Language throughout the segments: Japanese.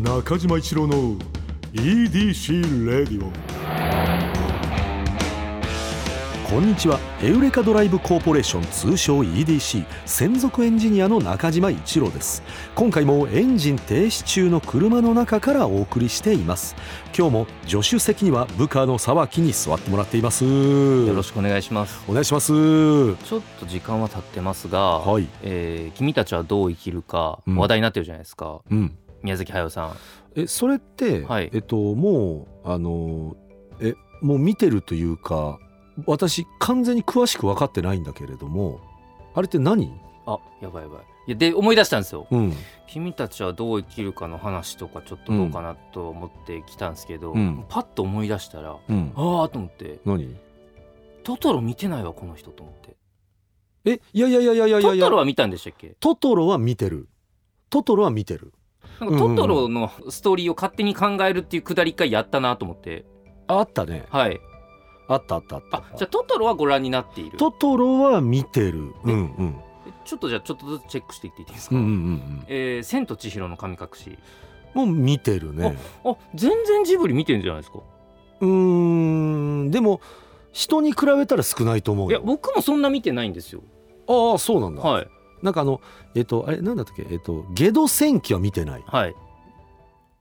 中島一郎の EDC レディオこんにちは。エウレカドライブコーポレーション通称 EDC 専属エンジニアの中島一郎です。今回もエンジン停止中の車の中からお送りしています。今日も助手席には部下の沢木に座ってもらっています。よろしくお願いします。お願いします。ちょっと時間は経ってますが、はい。えー君たちはどう生きるかうん。話題になってるじゃないですか、うん宮崎駿さん。えそれって、はい。えっともうあのえもう見てるというか私完全に詳しく分かってないんだけれどもあれって何？あやばいやばい。いやで思い出したんですよ。うん。君たちはどう生きるかの話とかちょっとどうかなと思ってきたんですけど、うん。パッと思い出したらうん。ああと思って何？トトロ見てないわこの人と思って。えいやいやいやいやいやいや。トトロは見たんでしたっけ？トトロは見てる。トトロは見てるなんかトトロのストーリーを勝手に考えるっていうくだり一回やったなと思って。ああったね。はい。あったあったあった。あじゃあトトロはご覧になっている。トトロは見てる。うんうん。ちょっとじゃあちょっとずつチェックしていっていいですか、うんうんうん。えー千と千尋の神隠し。うんもう見てるね。あ全然ジブリ見てるんじゃないですか？うーん。でも人に比べたら少ないと思ういやよ僕もそんな見てないんですよ。ああそうなんだ。はいなんかあのえっ、とあれなんだったっけ？えっ、とゲド戦記は見てない。はい。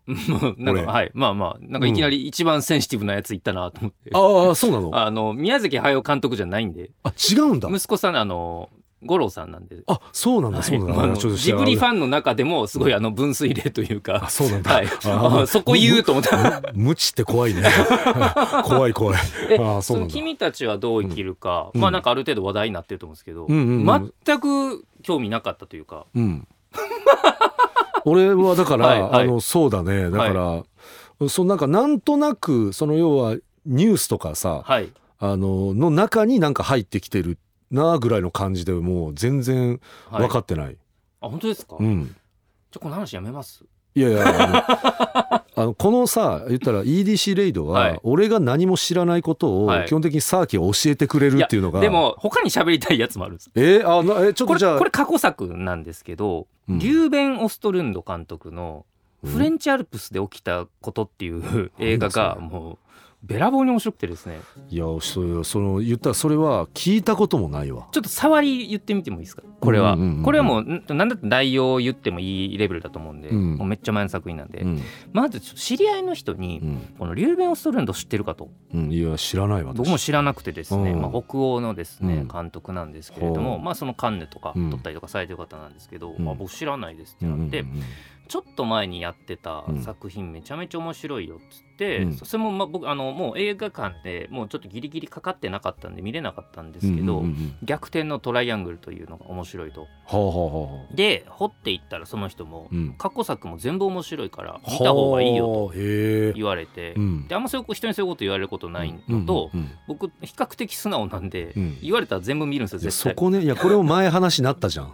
なん俺。かはい。まあまあなんかいきなり一番センシティブなやつ言ったなと思って、ああそうなの？ああの宮崎駿監督じゃないんで。違うんだ。息子さんあの五郎さんなんで。あそうなんだそうなんだ、ジブリフンァンの中でもすごいあの分水嶺というか。あそうなんだ、はい。ああそこ言うと思った。む無知って怖いね。怖い怖い。えあそうなんだ。君たちはどう生きるか、うん。まあなんかある程度話題になってると思うんですけど、全く興味なかったというか。うん。俺はだから、あのそうだね。だから、そのなんかなんとなくその要はニュースとかさはい。あのの中になんか入ってきてるなぐらいの感じでもう全然はい分かってない、あ本当ですか、じゃうん。あこの話やめます？いやいやあのこのさ言ったら EDC レイドははい。俺が何も知らないことをはい。基本的にサーキが教えてくれるっていうのが、でも他に喋りたいやつもあるんですえーあなえちょっことれじゃあこれ過去作なんですけど、うん。リューベン・オストルンド監督の「フレンチ・アルプスで起きたこと」っていう映画がもうべらぼうに面白くてですね。いやそその言ったらそれは聞いたこともないわ。ちょっと触り言ってみてもいいですか？これは、うんうんうんうん。これはもうんなんだって内容を言ってもいいレベルだと思うんで、うん。もうめっちゃ前の作品なんで、うん。まず知り合いの人に、うん。このリューベン・オストルンド知ってるかと。うん。いや知らないわ私。僕も知らなくてですね、うん。まあ、北欧のですね、うん。監督なんですけれども、まあ、そのカンヌとかうん。撮ったりとかされてる方なんですけど、うん。まあ、僕知らないですってうんうんなって、ちょっと前にやってたうん。作品めちゃめちゃ面白いよっつって、うん。それもまあ僕あのもう映画館でもうちょっとギリギリかかってなかったんで見れなかったんですけど、逆転のトライアングルというのが面白いと。で掘っていったらその人も、うん。過去作も全部面白いから見た方がいいよと言われて、うん。であんまそういう人にそういうこと言われることないのと、僕比較的素直なんで、うん。言われたら全部見るんですよ絶対。そこね。いやこれも前話になったじゃん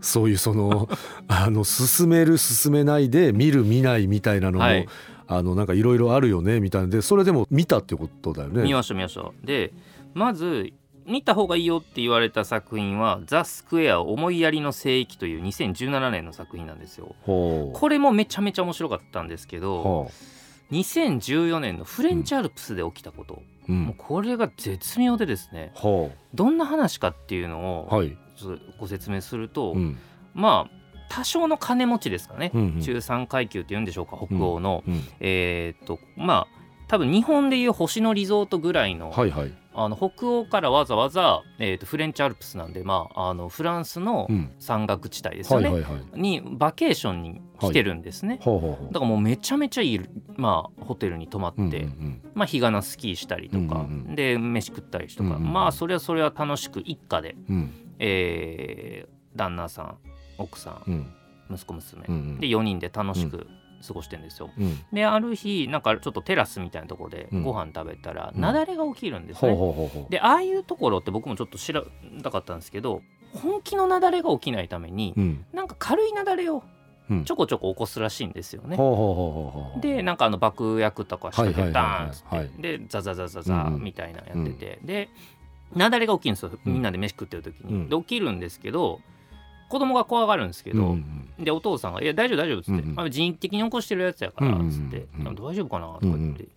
そういうその あの進める進めないで見る見ないみたいなのも、はい。あのなんかいろいろあるよねみたいな。んでそれでも見たってことだよね。見ました見ました。でまず見た方がいいよって言われた作品は「ザ・スクエア思いやりの聖域」という2017年の作品なんですよ。これもめちゃめちゃ面白かったんですけどはあ2014年のフレンチアルプスで起きたこと、うもうん。これが絶妙でですねはどんな話かっていうのをあはいちょっとご説明すると、うん。まあ多少の金持ちですかね、うんうん。中産階級っていうんでしょうか北欧の、うんえーっとまあ多分日本でいう星野リゾートぐらいの,、はいはい。あの北欧からわざわざ、えーっとフレンチアルプスなんで、まあ、あのフランスのうん。山岳地帯ですよね、はいはいはい。にバケーションに来てるんですね。はあはあはあだからもうめちゃめちゃいい、まあ、ホテルに泊まって、うんうんまあ、日がなスキーしたりとか、うんうんうんで飯食ったりとか、うんうんまあそれはそれは楽しく一家で、うんうんえー旦那さん奥さんうん。息子娘、うんうん。で4人で楽しく過ごしてんですよ。うん。である日なんかちょっとテラスみたいなところでうん。ご飯食べたら、うん。雪崩が起きるんですね。でああいうところって僕もちょっと知らなかったんですけど本気の雪崩が起きないために、うん。なんか軽い雪崩をうん。ちょこちょこ起こすらしいんですよね。でなんかあの爆薬とかしててダーンっつって、はいでザザザザザみたいなのやってて、で雪崩が起きるんですよ。うん。みんなで飯食ってる時に。うん。で起きるんですけど子供が怖がるんですけど、うんでお父さんが「いや大丈夫大丈夫」っつって、うんうん。まあ、人為的に起こしてるやつやから」うんうんうんっつってうん「大丈夫かな?」とか言って。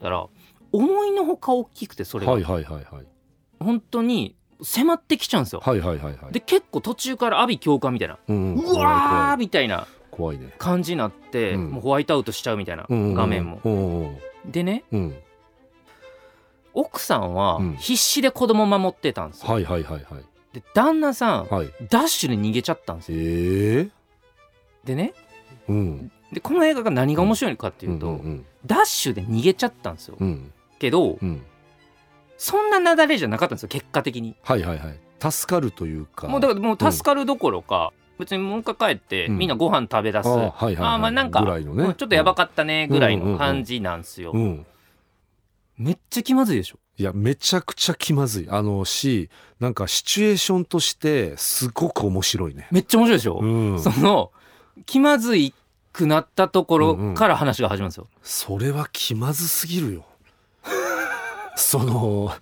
たら思いのほか大きくてそれが、はいはいはいはい。本当に迫ってきちゃうんですよ。はいはいはいはい。で結構途中から阿鼻教官みたいな「うんうわー!」みたいな感じになって、うん。もうホワイトアウトしちゃうみたいなうんうんうん画面も。うんうん。でねうん奥さんはうん。必死で子供守ってたんですよ。はいはいはいはい。で旦那さんはい。ダッシュで逃げちゃったんですよ。ええでね。うん。でこの映画が何が面白いかっていうと、うんうんダッシュで逃げちゃったんですよ。うん。けどうん。そんな雪崩じゃなかったんですよ結果的に。はいはいはい。助かるというか。もうだからもう助かるどころか、別にもう一回帰ってうん。みんなご飯食べ出す、あはいはいはい。まあまあなんかぐらいのね。うんちょっとやばかったねぐらいの感じなんですよ。うんめっちゃ気まずいでしょ？いやめちゃくちゃ気まずいあのしなんかシチュエーションとしてすごく面白いねめっちゃ面白いでしょ？うんその気まずいくなったところから話が始まるんですよ。それは気まずすぎるよ その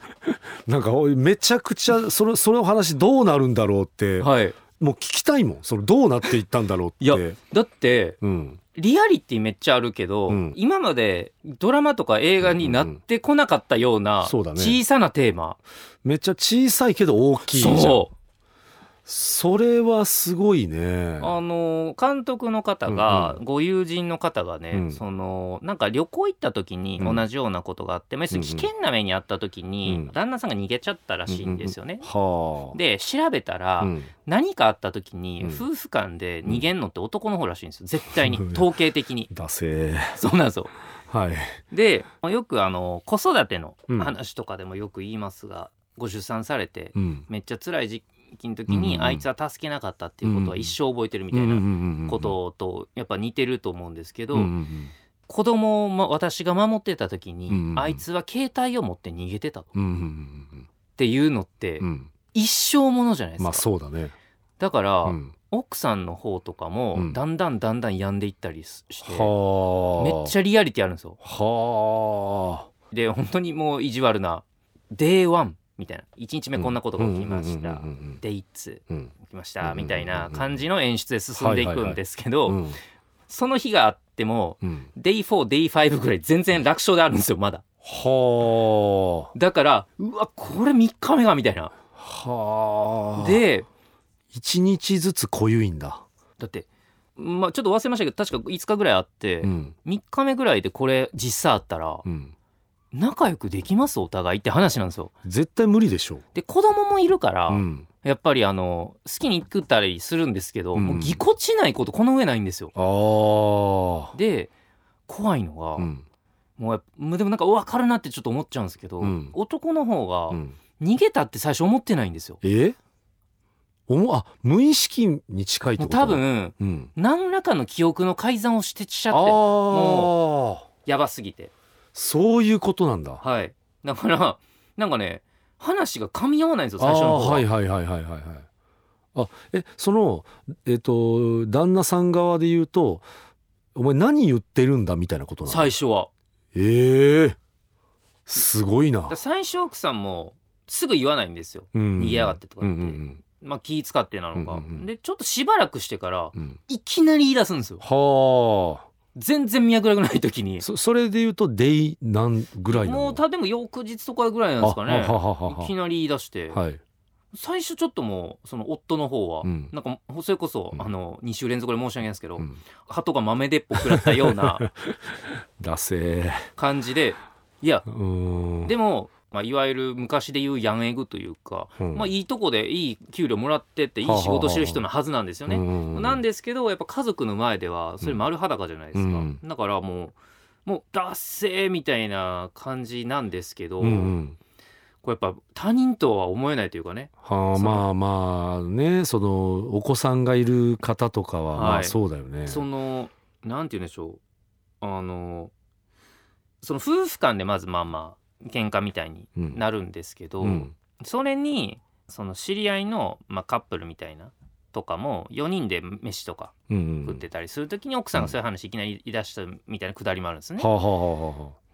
なんかおいめちゃくちゃそれその話どうなるんだろうってはい。もう聞きたいもんそれどうなっていったんだろうっていやだってうんリアリティめっちゃあるけど、うん。今までドラマとか映画になってこなかったような小さなテーマ、めっちゃ小さいけど大きいじゃんそそれはすごいね。うあの監督の方が、ご友人の方がね、うん。そのなんか旅行行った時にうん。同じようなことがあって、まあ要するに危険な目にあった時に、うん。旦那さんが逃げちゃったらしいんですよね。はあ。で調べたら、うん。何かあった時にうん。夫婦間で逃げんのって男の方らしいんですよ。絶対に。うん統計的に。だせー。そうなんですよ。はい。でよくあの子育てのうん。話とかでもよく言いますが、ご出産されてうん。めっちゃ辛い時期の時にあいつは助けなかったっていうことは一生覚えてるみたいなこととやっぱ似てると思うんですけど、うんうんうん子供を私が守ってた時に、あいつは携帯を持って逃げてたっていうのって一生ものじゃないですか、まあそうだねだから、奥さんの方とかもだんだんだんだん病んでいったりして、めっちゃリアリティあるんですよはあで本当にもう意地悪な「 Day One みたいな。1日目こんなことが起きました。うん。うん。うん。うん「 Day Two うん。起きました」うん。みたいな感じの演出で進んでいくんですけど、うんその日があってもうん「 Day 4 Day 5ぐらい全然楽勝であるんですよまだ。はだからうわこれ3日目がみたいな。あはあ。で一日ずつ濃ゆいんだ。だってまあちょっと忘れましたけど確か5日ぐらいあって、うん。3日目ぐらいでこれ実際あったらうん仲良くできます？お互いって話なんですよ。絶対無理でしょで子供もいるから、うん。やっぱりあの好きに食ったりするんですけど、うん。もうぎこちないことこの上ないんですよ。で怖いのが、うん。もうでもなんか分かるなってちょっと思っちゃうんですけど、うん。男の方がうん。逃げたって最初思ってないんですよ。え？おもあ無意識に近いってもうこと多分うん。何らかの記憶の改ざんをしてちゃあってあやばすぎてそういうことなんだ。はい。だからなんかね話が噛み合わないんですよあ最初の方は、あはいはいはいはいはいはい。あえそのえっ、と旦那さん側で言うとお前何言ってるんだみたいなことなの？最初は。ええすごいな。最初奥さんもすぐ言わないんですよ。逃逃げやがってとかって、んうんまあ気使ってなのか、うんうんうん。でちょっとしばらくしてからうんうん。いきなり言い出すんですよ。はあ全然脈絡ない時に。そそれで言うとデイ何ぐらいもうたでも翌日とかぐらいなんですかね。いきなり言い出して、はい。最初ちょっともうその夫の方は、うん。なんかそれこそ、うん。あの2週連続で申し訳ないんですけど、うん。鳩が豆でっぽくらったような 感じでいやでも、まあ、いわゆる昔で言うヤンエグというか、うん。まあ、いいとこでいい給料もらってっていい仕事してる人のはずなんですよね。うんなんですけどやっぱ家族の前ではそれ丸裸じゃないですか、うんだからもうもう脱せみたいな感じなんですけど、うんうん。これやっぱ他人とは思えないというかね。はあまあまあねそのお子さんがいる方とかはまあはいそうだよね。そのなんて言うんでしょう。あのその夫婦間でまずまあまあ喧嘩みたいにうん。なるんですけど、うん。それにその知り合いの、まあ、カップルみたいなとかも4人で飯とかうん食ってたりする時に奥さんがそういう話いきなり言い出したみたいなくだりもあるんですね。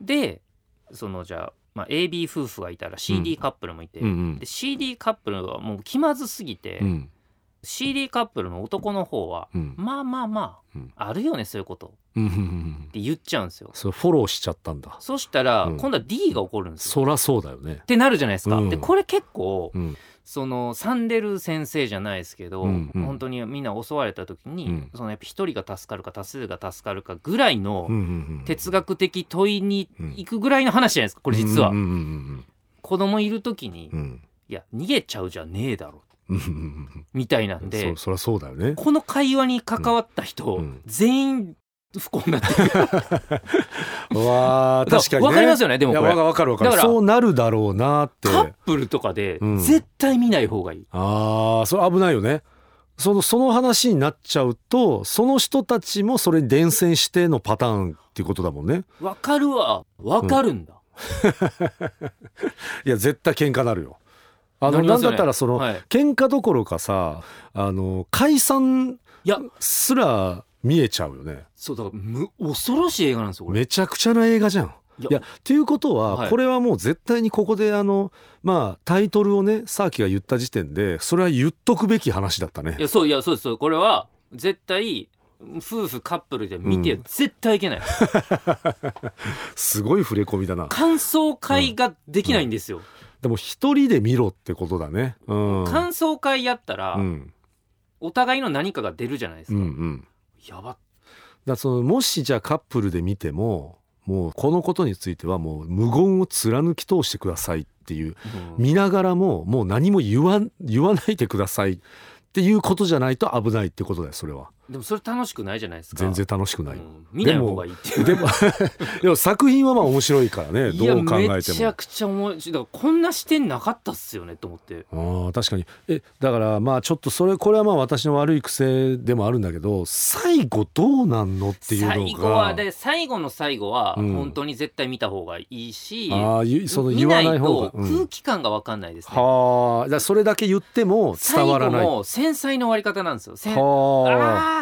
でそのじゃあ、まあ、AB 夫婦がいたら CD カップルもいて、うんうん。で CD カップルはもう気まずすぎて、うん。CD カップルの男の方はうん。まあまあまうん。ああるよねそういうことって言っちゃうん。ですよそれフォローしちゃったん。だそしたらうん。今度は D が起こるん。ですよそらそうだよねってなるじゃないですか、うん。でこれ結構うん。そのサンデル先生じゃないですけど、うん。うん。本当にみん。な襲われた時に、うん。そのやっぱ一人が助かるか多数が助かるかぐらいの哲学的問いに行くぐらいの話じゃないですかこれ実は、うん。うん。うん。子供いる時に、うん。いや逃げちゃうじゃねえだろうみたいなん。でそそりゃそうだよねこの会話に関わった人、うん。全員不幸になって。る わあ確かにね。わかりますよねでもこれ。わかわかるわかる。だからそうなるだろうなって。カップルとかでうん。絶対見ない方がいい、ああそれ危ないよね。そのその話になっちゃうとその人たちもそれに伝染してのパターンっていうことだもんね。わかるわ。わかるんだ、いや絶対喧嘩なるよ。あのなんだったらその、はい。喧嘩どころかさあの解散すら見えちゃうよね。そうだからむ恐ろしい映画なんですよこれ。めちゃくちゃな映画じゃん。いや。いやっていうことは、はい。これはもう絶対にここであのまあタイトルをねサーキが言った時点でそれは言っとくべき話だったね。いやそういやそうですそうこれは絶対夫婦カップルで見て、うん。絶対いけない。すごい触れ込みだな。感想会ができないんですよ、でも一人で見ろってことだね。うん。感想会やったら、うん。お互いの何かが出るじゃないですか、うんうんやばだそのもしじゃあカップルで見てももうこのことについてはもう無言を貫き通してくださいっていううん。見ながらももう何も言わ言わないでくださいっていうことじゃないと危ないってことだよそれはでもそれ楽しくないじゃないですか。全然楽しくない、うん。見ない方がいいっていう。でも でも作品はまあ面白いからねどう考えめても。ちゃくちゃ面白い。だからこんな視点なかったっすよねと思って。あー確かに。えだからまあちょっとそれこれはまあ私の悪い癖でもあるんだけど最後どうなんのっていうのが。最後はで最後の最後はうん。本当に絶対見た方がいいし、ああゆその見言わない方がと空気感が分かんないですね、はあ。それだけ言っても伝わらない。最後も繊細な終わり方なんですよ。あー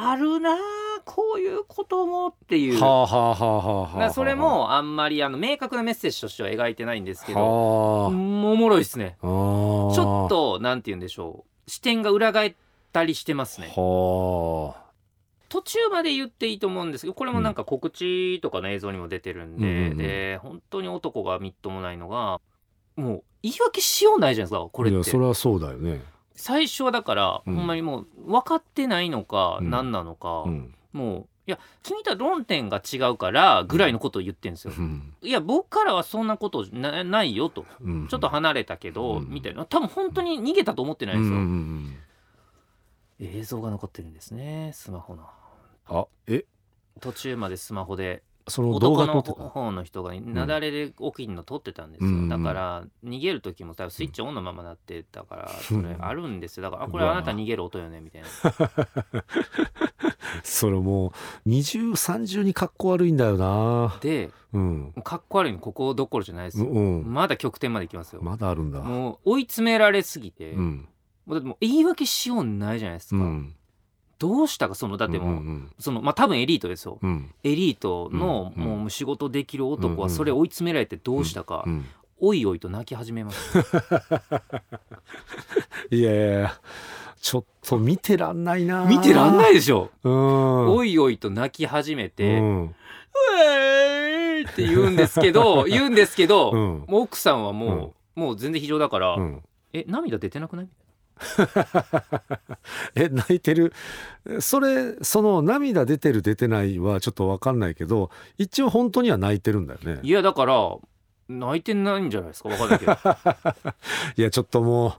あるなーこういうこともっていう。あはあはあはあはあはあ。だからそれもあんまりあの明確なメッセージとしては描いてないんですけどおもろいですね。ちょっとなんて言うんでしょう。視点が裏返ったりしてますね。はあ。途中まで言っていいと思うんですけどこれもなんか告知とかの映像にも出てるんで、うん。で本当に男がみっともないのがもう言い訳しようないじゃないですかこれって。いやそれはそうだよね最初はだから、うん。ほんまにもう分かってないのかうん。何なのか、うん。もういや君とは論点が違うからぐらいのことを言ってるんですよ、うん。いや僕からはそんなことなないよとうん。ちょっと離れたけど、うん。みたいな。多分本当に逃げたと思ってないんですよ、うんうんうん。映像が残ってるんですねスマホの。あえ？途中までスマホでその動男の画撮ってた。方の人が雪崩で起きんの撮ってたんですよ、うん。だから逃げる時も多分スイッチオンのままなってたからそれあるんですよ。だからあこれあなた逃げる音よねみたいな。それもう二重三重にかっこ悪いんだよな。でうん。かっこ悪いのここどころじゃないですよ、うん。まだ極点まで行きますよ、まだあるんだ。もう追い詰められすぎて、もうん。うだってもう言い訳しようないじゃないですか、うんどうしたかそのだってもう、うんそのまあ多分エリートですよ。うん。エリートのうんもう仕事できる男うんはそれ追い詰められてどうしたか、うんおいおいと泣き始めます。いやいやちょっと見てらんないな。見てらんないいでしょ、うん。おいおいと泣き始めて、ううんえーって言うんですけど 言うんですけど、うん。もう奥さんはもう、もう全然非常だから、うん。え涙出てなくない？え泣いてる？それその涙出てる出てないはちょっと分かんないけど一応本当には泣いてるんだよね。いやだから泣いてないんじゃないですか？分かんないけど。いやちょっともう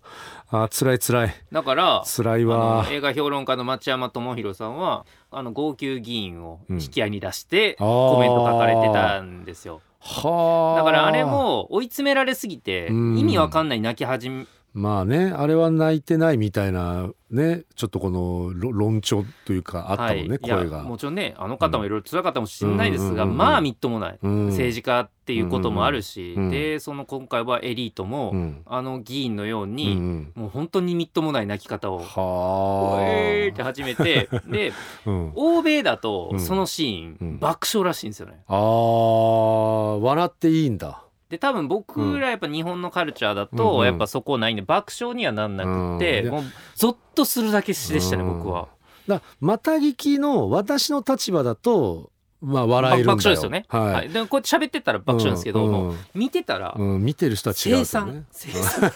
あ辛い辛い。だから辛いあわの映画評論家の町山智博さんはあの号泣議員をうん。引き合いに出してあー。コメント書かれてたんですよ、はあだからあれも追い詰められすぎてうん。意味わかんない泣き始めまあねあれは泣いてないみたいなねちょっとこのろ論調というかあったもんね、はい、声が。もちろんねあの方もいろいろ辛かったかもしれないですが、うん。まあみっともない、うん。政治家っていうこともあるし、うん。うん。でその今回はエリートも、うん。あの議員のように、んもう本当にみっともない泣き方を「はあ。えーって始めて でうん、欧米だとうん。そのシーン、うん。爆笑らしいんですよね。あー笑っていいんだで多分僕らやっぱ日本のカルチャーだと、やっぱそこないんで爆笑にはなんなくて、うん。もうゾッとするだけでしたね、うん。僕は。だまた聞きの私の立場だとまあ笑えるんだよ。爆笑ですよね。はい、はい、でもこうやって喋ってたら爆笑ですけど、見てたら、うん。うん見てる人は違う生産生産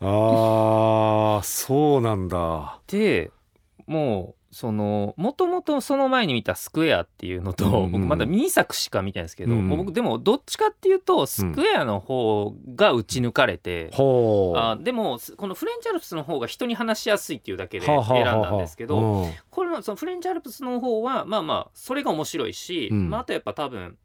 あ あそうなんだ。でもうそのもともとその前に見た「スクエア」っていうのと、うんうんうん。僕まだ2作しか見てないんですけど、うんうん。僕でもどっちかっていうとスクエアの方が打ち抜かれて、ほう。あでもこのフレンチアルプスの方が人に話しやすいっていうだけでは選んあはあはあ。だんですけど、うん。これのそのフレンチアルプスの方はまあまあそれが面白いし、うん。まあ、あとやっぱ多分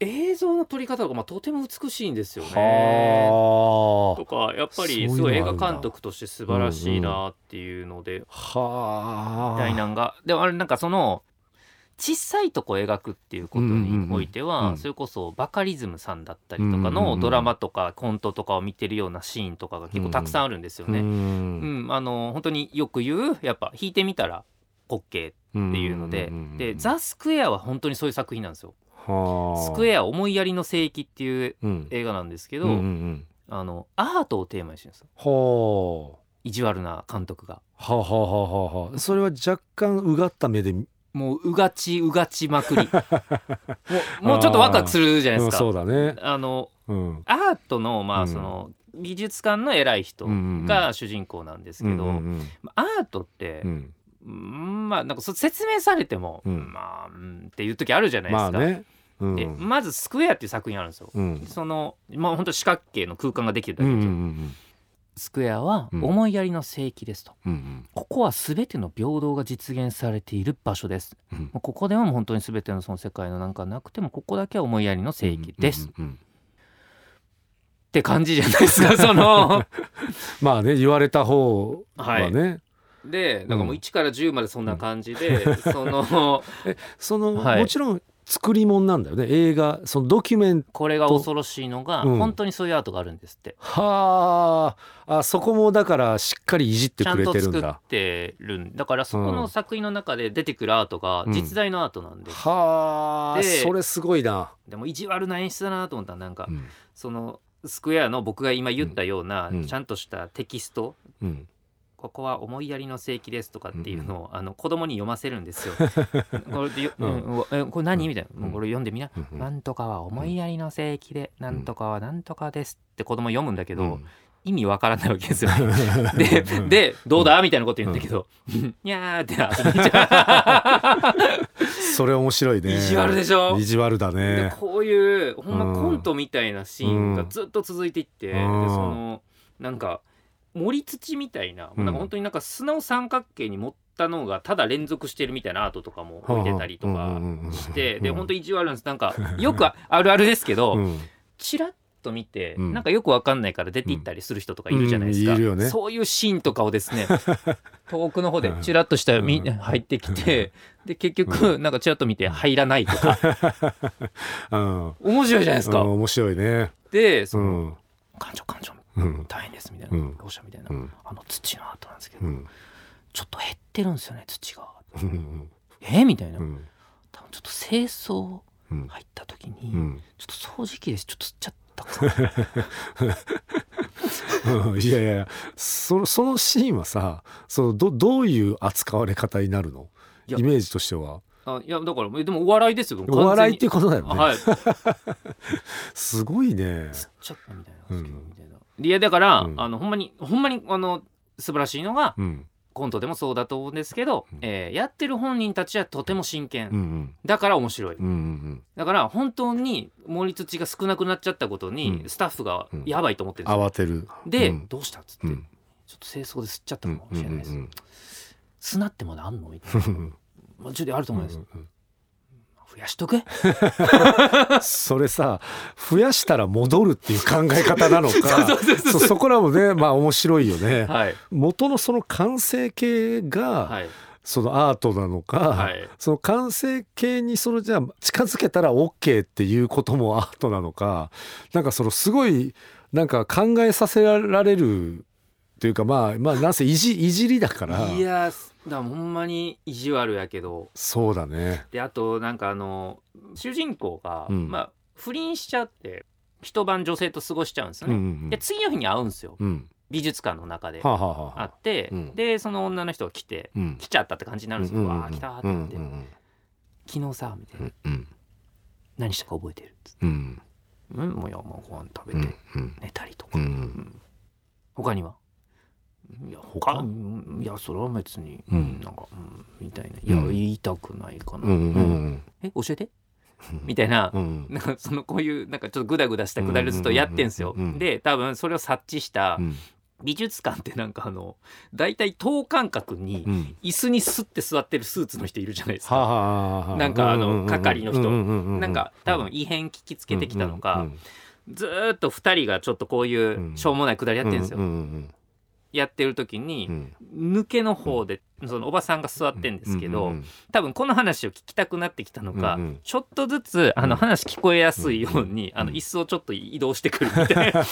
映像の撮り方がまあとても美しいんですよね。はとかやっぱりすごい映画監督として素晴らしいなっていうので、あ。でもあれなんかその小さいとこ描くっていうことにおいては、それこそバカリズムさんだったりとかのドラマとかコントとかを見てるようなシーンとかが結構たくさんあるんですよね。ううんんあの本当によく言うやっぱ弾いてみたら OK っていうので、で「ザ・スクエア」は本当にそういう作品なんですよ。スクエアア思いやりの聖域っていううん。映画なんですけど、うんうんうん。あのアートをテーマにしてるんですよ。は意地悪な監督が。あはあはあはあはあ。それは若干うがった目でもううがちうがちまくり。もうちょっとワクワクするじゃないですか。うんそうだね。あのうん。アートのまうん。あその美術館の偉い人が主人公なんですけど、うんうんアートってう、ん。うんまあなんかそ説明されても、うん。まあ、うんっていう時あるじゃないですか。まあね。うんでまず「スクエア」っていう作品あるんですよ。うん。そのまあ本当四角形の空間ができるだうんうんうけで、ん。スクエアはうん思いやりの聖域ですと、うんここは全ての平等が実現されている場所です。うん。ここでは本当に全てのその世界のなんかなくてもここだけは思いやりの聖域です、っうんうんうんて感じじゃないですか その。まあね言われた方はね。でだからもう1から10までそんな感じで、その そのはい。もちろん作り物なんだよね。映画そのドキュメント。これが恐ろしいのが、うん。本当にそういうアートがあるんですって。はあ。あそこもだからしっかりいじってくれちゃんと作ってるんだ。てるんだからそこの作品の中で出てくるアートがうん。実在のアートなんで、はあでそれすごいな、でも意地悪な演出だなと思ったらなんか、うん。そのスクエアの僕が今言ったような、うん。ちゃんとしたテキストうんここは思いやりの聖域ですとかっていうのを、あの子供に読ませるんですよ。これでよ、ううん。ん。えこれ何？みたいな、もうこれ読んでみな、うんうん。なんとかは思いやりの聖域で、なん。とかはなんとかですって子供読むんだけど、うん。意味わからないわけですよ。で、で、どうだ？みたいなこと言うんだけど、にゃーって遊んでんじゃ それ面白いね。意地悪でしょ？意地悪だね。こういうほんまうん。コントみたいなシーンがずっと続いていって、でうん。そのなんか盛り土みたいな,、うん。なんか本当になんか砂を三角形に持ったのがただ連続してるみたいなアートとかも置いてたりとかして、で本当意地悪なんです。なんかよくあるあるですけど、うん。チラッと見て、うん。なんかよくわかんないから出て行ったりする人とかいるじゃないですか、うん。いるよね。そういうシーンとかをですね 遠くの方でチラッとしたみうん。入ってきてで結局なんかチラッと見て入らないとか。うん。面白いじゃないですか。うん面白いね。でそうのん「館長館長うん大変です」みたいなうん「どうした?」みたいな。うん。あの土の跡なんですけどうん。ちょっと減ってるんですよね土が。うん。えみたいな。うん。多分ちょっと清掃うん。入った時にうん。ちょっと掃除機ですちょっと吸っちゃった。か いやいやそそのシーンはさそのどどういう扱われ方になるの？イメージとしては。あいやだからでもお笑いですよ。お笑いってい完うことだよね、はい。すごいね。ちゃったみたいなうん。みたいないやだから、うん。あのほんまにほんまにあの素晴らしいのがうん。コントでもそうだと思うんですけど、うん。えーやってる本人たちはとても真剣、うんうん。だから面白い、うんうんだから本当に盛り土が少なくなっちゃったことにうん。スタッフがうん。やばいと思ってるんですよ、慌てる。で、うん。どうしたっつって、うん。ちょっと清掃で吸っちゃったかもうんうんしれないです、うん砂ってまだあんのみたいな。う んまあちょっとあると思います、うん増やしとけ。それさ増やしたら戻るっていう考え方なのか。そこらもねまあ面白いよね。はい。元のその完成形がはい。そのアートなのか、はい。その完成形にそのじゃあ近づけたら OK っていうこともアートなのかなんかそのすごいなんか考えさせられるというかまあまあなんせいじいじりだから。いやだほんまに意地悪やけど。そうだね。であとなんかあの主人公が、うん。まあ不倫しちゃって一晩女性と過ごしちゃうんですよね、うんうんで次の日に会うんですよ。うん。美術館の中で。はあはあはあ会って、うん。でその女の人が来てうん。来ちゃったって感じになるんですよ、わあ来たーってなって、うんうん昨日さみたいな、うんうん。何したか覚えてる？っつってうん。うんもういやもうご飯食うんべて。うん寝たりとか、うん。うん。他には？いやいやそれは別に、うん。なんか、うん、みたいな。いや、うん言いたくないかな、うんうんうん。え教えて？みたいな、うん。なんかそのこういうなんかちょっとグダグダしたくだりずっとやってんすよ。で多分それを察知したうん。美術館ってなんかあの大体等間隔にうん。椅子にスッて座ってるスーツの人いるじゃないですか。なんかあの係の人。なんか多分異変聞きつけてきたのか、うんずーっと2人がちょっとこういうしょうもないくだりやってるんですよ。やってる時にうん。抜けの方でそのおばさんが座ってんですけど、うんうん多分この話を聞きたくなってきたのか、うんうん。ちょっとずつあのうん話聞こえやすいように、うんあの椅子をちょっと移動してくるみたいな、あ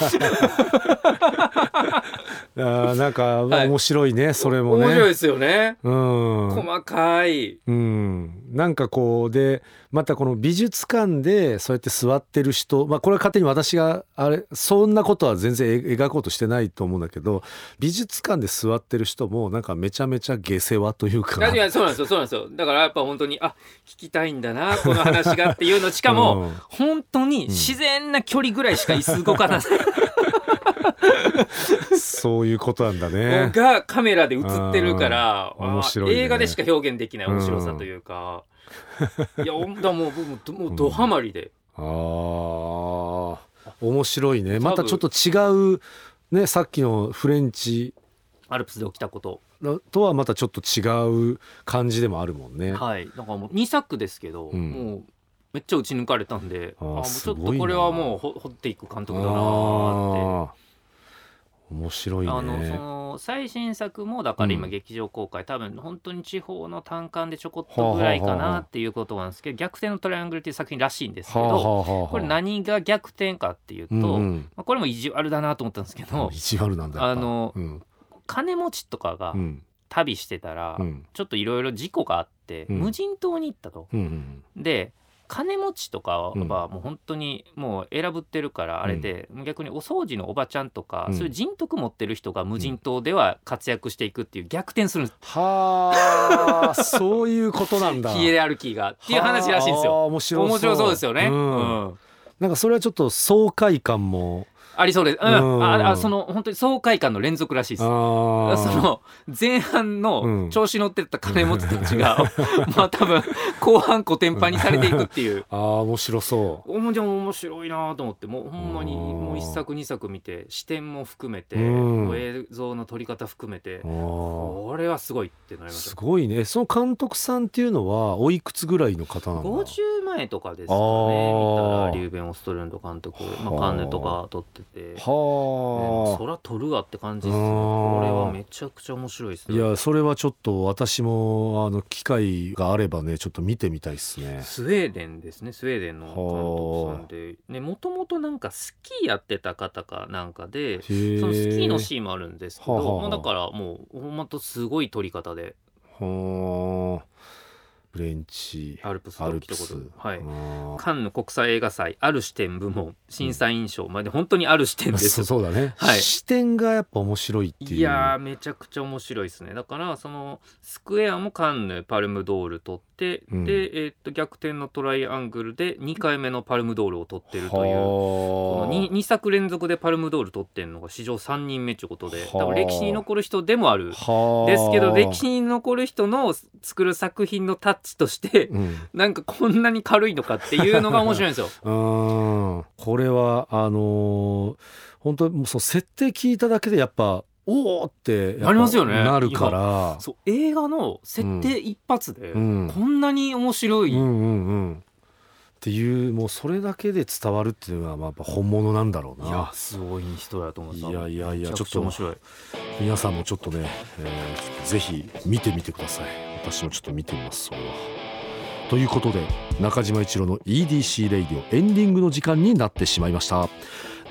ーなんかはい面白いねそれもね。面白いですよね、うん。細かい。うん、なんかこうでまたこの美術館でそうやって座ってる人、まあ、これは勝手に私があれそんなことは全然え描こうとしてないと思うんだけど美術館で座ってる人もなんかめちゃめちゃ下世話というか。そうなんですよそうなんですよ。だからやっぱ本当にあ聞きたいんだなこの話がっていうの。しかも、うん。本当に自然な距離ぐらいしか動かない。そういうことなんだのね。がカメラで映ってるから、面白いね。映画でしか表現できない面白さというか、いやおだもう僕もうドハマりで、あー。面白いね。またちょっと違うねさっきのフレンチ。アルプスで起きたこととはまたちょっと違う感じでもあるもんね。はい。だからもう2作ですけど、うん。もうめっちゃ打ち抜かれたんであもうちょっとこれはもうほ掘っていく監督だなーって。面白いね。あのその最新作もだから今うん。劇場公開、多分本当に地方の単館でちょこっとぐらいかはあはあはあなっていうことなんですけど「逆転のトライアングル」っていう作品らしいんですけはあどはあはあはあ。これ何が逆転かっていうと、うんうん。まあこれも意地悪だなと思ったんですけど意地悪なんだあのうん金持ちとかがうん。旅してたらうん。ちょっといろいろ事故があってうん。無人島に行ったと。うんで金持ちとかはうん。もう本当にもう選ぶってるからあれで、逆にお掃除のおばちゃんとか、うん。そういう人徳持ってる人が無人島では活躍していくっていう逆転するんです、はあそういうことなんだ。ヒエラルキーがっていう話らしいんですはあよ。面白面白そうですよね。ううんん。なんかそれはちょっと爽快感もありそうです。うん。うん。ああその本当に爽快感の連続らしいです。その前半うのん。調子乗ってた金持ちたちが、まあ多分後半コテンパンにされていくっていう。あー面白そおもじゃ面白いなと思ってもうほんまにうんもう一作二作見て視点も含めて映像の撮り方含めてこれはすごいってなりましすたごいね。その監督さんっていうのはおいくつぐらいの方なんだ50前とかですかあねー。見たらリューベン・オストルンド監督、まあ、はあ。カンヌとか撮ってて、ねはそら撮るわって感じですね。これはめちゃくちゃ面白いですあね。いやそれはちょっと私もあの機会があればねちょっと見てみたいですね。スウェーデンですね。スウェーデンの監督さんで。ねもともとなんかスキーやってた方かなんかでそのスキーのシーンもあるんですけど、はあだからもうほんまとすごい撮り方で。はあフレンチアルプスアルプス。言はい。カンヌ国際映画祭ある視点部門審査員賞、まあで本当にある視点です。そうだね、はい。視点がやっぱ面白いっていう。いやーめちゃくちゃ面白いですね。だからそのスクエアもカンヌパルムドール取って、うん。で、えーっと逆転のトライアングルで2回目のパルムドールを取ってるというこの 2, 2作連続でパルムドール取ってるのが史上3人目っていうことで歴史に残る人でもある。はあ。ですけど歴史に残る人の作る作品のタッチとしてうん。なんかこんなに軽いのかっていうのが面白いんですよ。うん。これはあのー本当にもうそう設定聞いただけでやっぱおおってやっぱなりますよね。なるから。そう映画の設定一発でこうん。んなに面白い、っていうもうそれだけで伝わるっていうのはまあやっぱ本物なんだろういやなすごい人だと思ったいやいやいやめちゃくちゃ面白い。皆さんもちょっとね、えーぜひ見てみてください。私もちょっと見てみますそれは。ということで中島一郎の EDC レイディオエンディングの時間になってしまいました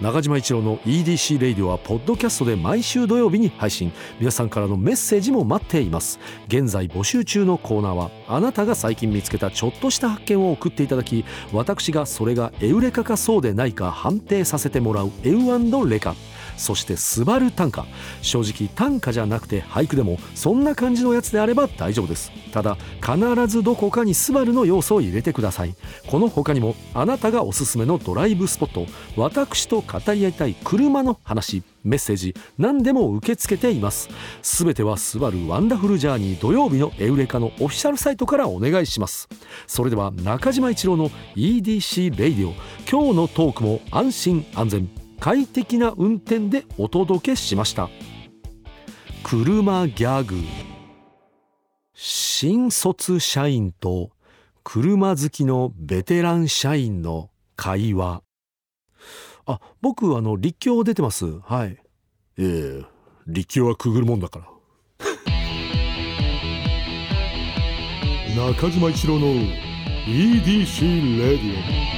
中島一郎の EDC レイディオはポッドキャストで毎週土曜日に配信。皆さんからのメッセージも待っています。現在募集中のコーナーはあなたが最近見つけたちょっとした発見を送っていただき私がそれがエウレカかそうでないか判定させてもらうエウレカ。そしてスバル短歌正直短歌じゃなくて俳句でもそんな感じのやつであれば大丈夫です。ただ必ずどこかにスバルの要素を入れてください。この他にもあなたがおすすめのドライブスポット。私と語り合いたい車の話。メッセージ。何でも受け付けています。すべてはスバル Wonderful Journey 土曜日のエウレカのオフィシャルサイトからお願いします。それでは中島一郎の EDC Radio今日のトークも安心安全。快適な運転でお届けしました。車ギャグ。新卒社員と車好きのベテラン社員の会話。あ僕あの立教出てます。はい。ええ立教はくぐるもんだから。中島一郎の EDC レディオ